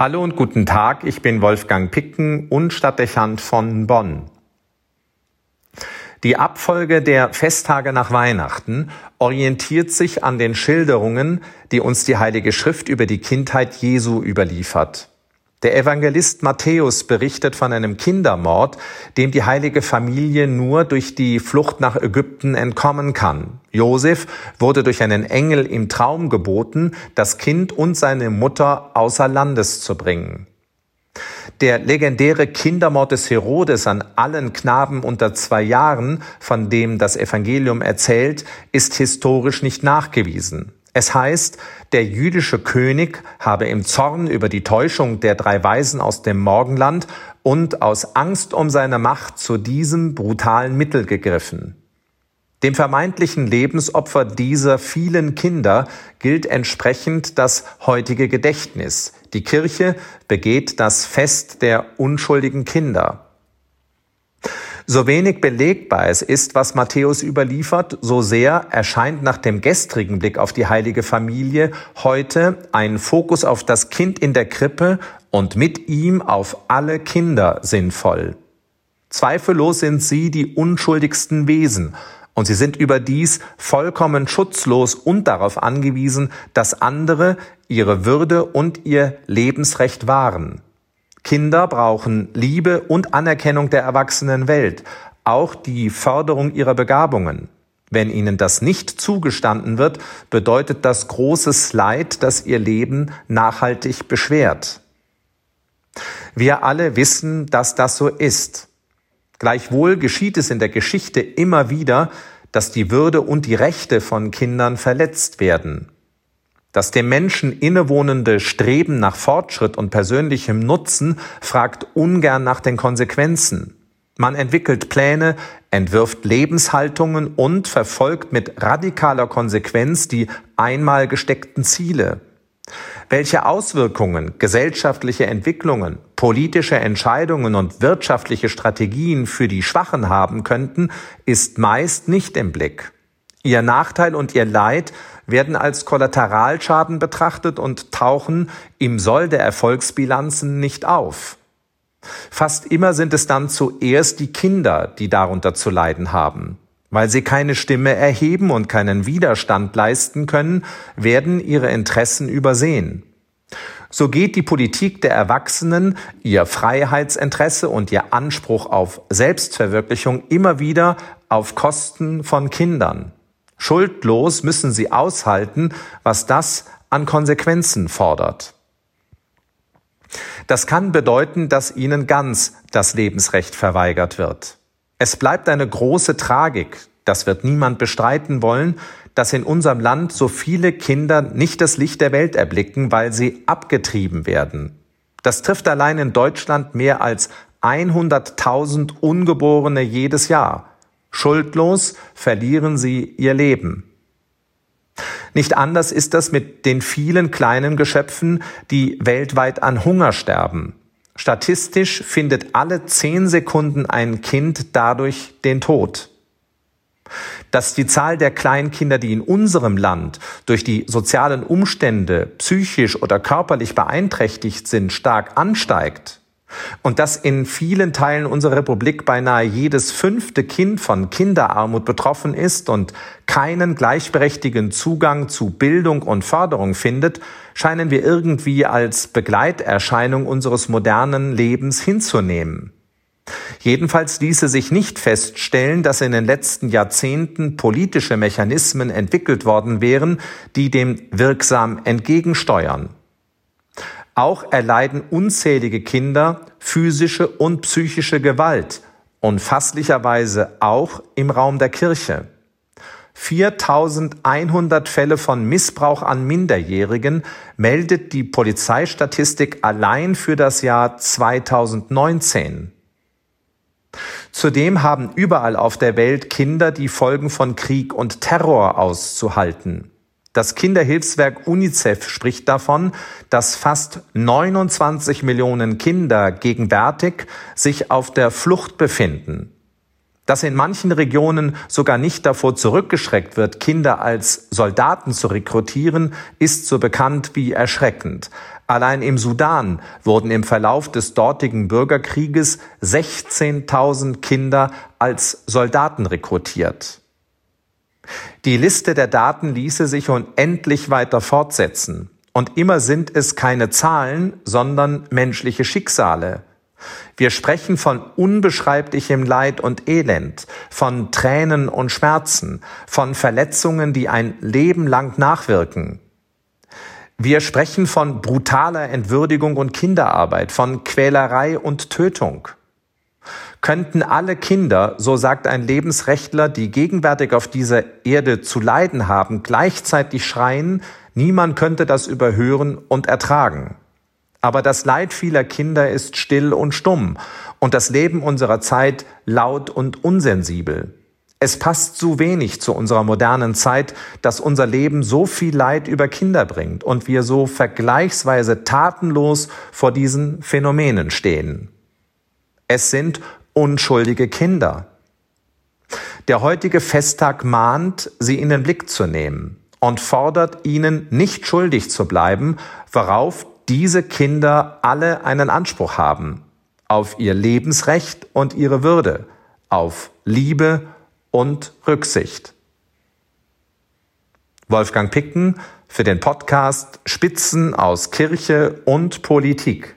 Hallo und guten Tag, ich bin Wolfgang Picken und Stadtdechant von Bonn. Die Abfolge der Festtage nach Weihnachten orientiert sich an den Schilderungen, die uns die Heilige Schrift über die Kindheit Jesu überliefert. Der Evangelist Matthäus berichtet von einem Kindermord, dem die heilige Familie nur durch die Flucht nach Ägypten entkommen kann. Josef wurde durch einen Engel im Traum geboten, das Kind und seine Mutter außer Landes zu bringen. Der legendäre Kindermord des Herodes an allen Knaben unter zwei Jahren, von dem das Evangelium erzählt, ist historisch nicht nachgewiesen. Es heißt, der jüdische König habe im Zorn über die Täuschung der drei Weisen aus dem Morgenland und aus Angst um seine Macht zu diesem brutalen Mittel gegriffen. Dem vermeintlichen Lebensopfer dieser vielen Kinder gilt entsprechend das heutige Gedächtnis. Die Kirche begeht das Fest der unschuldigen Kinder. So wenig belegbar es ist, was Matthäus überliefert, so sehr erscheint nach dem gestrigen Blick auf die heilige Familie heute ein Fokus auf das Kind in der Krippe und mit ihm auf alle Kinder sinnvoll. Zweifellos sind sie die unschuldigsten Wesen und sie sind überdies vollkommen schutzlos und darauf angewiesen, dass andere ihre Würde und ihr Lebensrecht wahren. Kinder brauchen Liebe und Anerkennung der erwachsenen Welt, auch die Förderung ihrer Begabungen. Wenn ihnen das nicht zugestanden wird, bedeutet das großes Leid, das ihr Leben nachhaltig beschwert. Wir alle wissen, dass das so ist. Gleichwohl geschieht es in der Geschichte immer wieder, dass die Würde und die Rechte von Kindern verletzt werden. Das dem Menschen innewohnende Streben nach Fortschritt und persönlichem Nutzen fragt ungern nach den Konsequenzen. Man entwickelt Pläne, entwirft Lebenshaltungen und verfolgt mit radikaler Konsequenz die einmal gesteckten Ziele. Welche Auswirkungen gesellschaftliche Entwicklungen, politische Entscheidungen und wirtschaftliche Strategien für die Schwachen haben könnten, ist meist nicht im Blick. Ihr Nachteil und ihr Leid werden als Kollateralschaden betrachtet und tauchen im Soll der Erfolgsbilanzen nicht auf. Fast immer sind es dann zuerst die Kinder, die darunter zu leiden haben. Weil sie keine Stimme erheben und keinen Widerstand leisten können, werden ihre Interessen übersehen. So geht die Politik der Erwachsenen, ihr Freiheitsinteresse und ihr Anspruch auf Selbstverwirklichung immer wieder auf Kosten von Kindern. Schuldlos müssen sie aushalten, was das an Konsequenzen fordert. Das kann bedeuten, dass ihnen ganz das Lebensrecht verweigert wird. Es bleibt eine große Tragik, das wird niemand bestreiten wollen, dass in unserem Land so viele Kinder nicht das Licht der Welt erblicken, weil sie abgetrieben werden. Das trifft allein in Deutschland mehr als 100.000 Ungeborene jedes Jahr. Schuldlos verlieren sie ihr Leben. Nicht anders ist das mit den vielen kleinen Geschöpfen, die weltweit an Hunger sterben. Statistisch findet alle zehn Sekunden ein Kind dadurch den Tod. Dass die Zahl der Kleinkinder, die in unserem Land durch die sozialen Umstände psychisch oder körperlich beeinträchtigt sind, stark ansteigt, und dass in vielen Teilen unserer Republik beinahe jedes fünfte Kind von Kinderarmut betroffen ist und keinen gleichberechtigten Zugang zu Bildung und Förderung findet, scheinen wir irgendwie als Begleiterscheinung unseres modernen Lebens hinzunehmen. Jedenfalls ließe sich nicht feststellen, dass in den letzten Jahrzehnten politische Mechanismen entwickelt worden wären, die dem wirksam entgegensteuern. Auch erleiden unzählige Kinder physische und psychische Gewalt, unfasslicherweise auch im Raum der Kirche. 4100 Fälle von Missbrauch an Minderjährigen meldet die Polizeistatistik allein für das Jahr 2019. Zudem haben überall auf der Welt Kinder die Folgen von Krieg und Terror auszuhalten. Das Kinderhilfswerk UNICEF spricht davon, dass fast 29 Millionen Kinder gegenwärtig sich auf der Flucht befinden. Dass in manchen Regionen sogar nicht davor zurückgeschreckt wird, Kinder als Soldaten zu rekrutieren, ist so bekannt wie erschreckend. Allein im Sudan wurden im Verlauf des dortigen Bürgerkrieges 16.000 Kinder als Soldaten rekrutiert. Die Liste der Daten ließe sich unendlich weiter fortsetzen. Und immer sind es keine Zahlen, sondern menschliche Schicksale. Wir sprechen von unbeschreiblichem Leid und Elend, von Tränen und Schmerzen, von Verletzungen, die ein Leben lang nachwirken. Wir sprechen von brutaler Entwürdigung und Kinderarbeit, von Quälerei und Tötung. Könnten alle Kinder, so sagt ein Lebensrechtler, die gegenwärtig auf dieser Erde zu leiden haben, gleichzeitig schreien, niemand könnte das überhören und ertragen. Aber das Leid vieler Kinder ist still und stumm und das Leben unserer Zeit laut und unsensibel. Es passt zu wenig zu unserer modernen Zeit, dass unser Leben so viel Leid über Kinder bringt und wir so vergleichsweise tatenlos vor diesen Phänomenen stehen. Es sind unschuldige Kinder. Der heutige Festtag mahnt, sie in den Blick zu nehmen und fordert ihnen, nicht schuldig zu bleiben, worauf diese Kinder alle einen Anspruch haben auf ihr Lebensrecht und ihre Würde, auf Liebe und Rücksicht. Wolfgang Picken für den Podcast Spitzen aus Kirche und Politik.